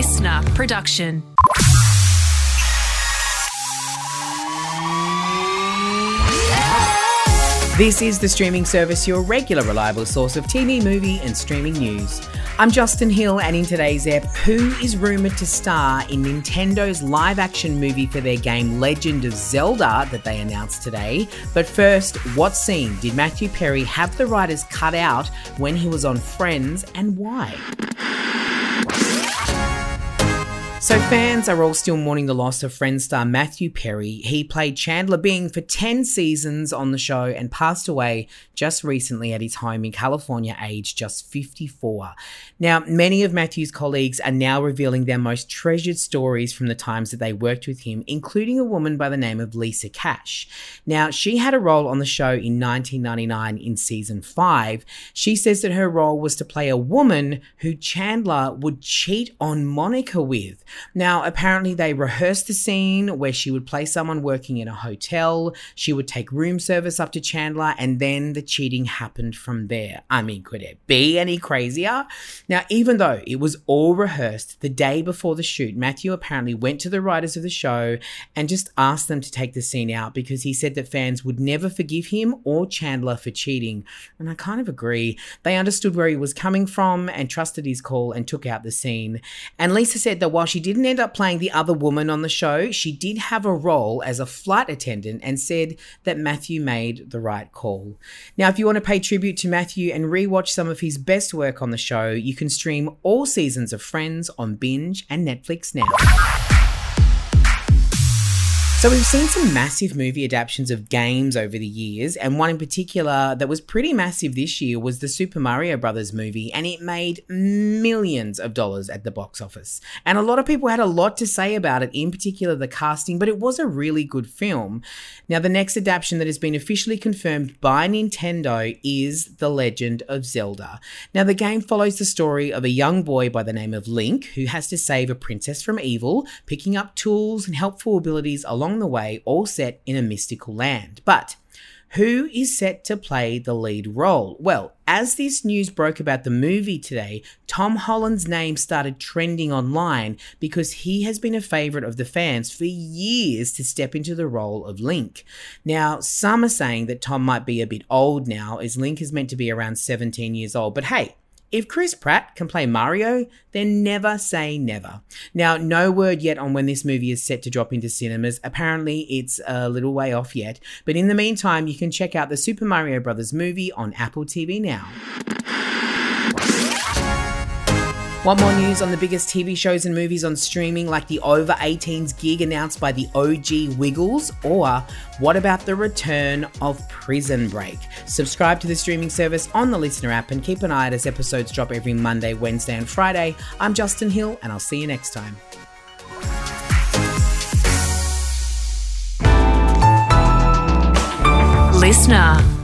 listener production. This is the streaming service, your regular reliable source of TV, movie, and streaming news. I'm Justin Hill, and in today's ep, who is rumoured to star in Nintendo's live action movie for their game Legend of Zelda that they announced today? But first, what scene did Matthew Perry have the writers cut out when he was on Friends, and why? So, fans are all still mourning the loss of Friends star Matthew Perry. He played Chandler Bing for 10 seasons on the show and passed away just recently at his home in California, aged just 54. Now, many of Matthew's colleagues are now revealing their most treasured stories from the times that they worked with him, including a woman by the name of Lisa Cash. Now, she had a role on the show in 1999 in season 5. She says that her role was to play a woman who Chandler would cheat on Monica with. Now, apparently, they rehearsed the scene where she would play someone working in a hotel. She would take room service up to Chandler, and then the cheating happened from there. I mean, could it be any crazier? Now, even though it was all rehearsed the day before the shoot, Matthew apparently went to the writers of the show and just asked them to take the scene out because he said that fans would never forgive him or Chandler for cheating. And I kind of agree. They understood where he was coming from and trusted his call and took out the scene. And Lisa said that while she didn't end up playing the other woman on the show, she did have a role as a flight attendant and said that Matthew made the right call. Now, if you want to pay tribute to Matthew and rewatch some of his best work on the show, you can stream all seasons of Friends on Binge and Netflix now. So we've seen some massive movie adaptations of games over the years, and one in particular that was pretty massive this year was the Super Mario Brothers movie, and it made millions of dollars at the box office. And a lot of people had a lot to say about it, in particular the casting, but it was a really good film. Now, the next adaptation that has been officially confirmed by Nintendo is The Legend of Zelda. Now, the game follows the story of a young boy by the name of Link who has to save a princess from evil, picking up tools and helpful abilities along the way, all set in a mystical land. But who is set to play the lead role? Well, as this news broke about the movie today, Tom Holland's name started trending online because he has been a favorite of the fans for years to step into the role of Link. Now, some are saying that Tom might be a bit old now, as Link is meant to be around 17 years old, but hey, if Chris Pratt can play Mario, then never say never. Now, no word yet on when this movie is set to drop into cinemas. Apparently, it's a little way off yet. But in the meantime, you can check out the Super Mario Brothers movie on Apple TV now. Want more news on the biggest TV shows and movies on streaming, like the over 18s gig announced by the OG Wiggles? Or what about the return of Prison Break? Subscribe to the streaming service on the Listener app and keep an eye out as episodes drop every Monday, Wednesday, and Friday. I'm Justin Hill, and I'll see you next time. Listener.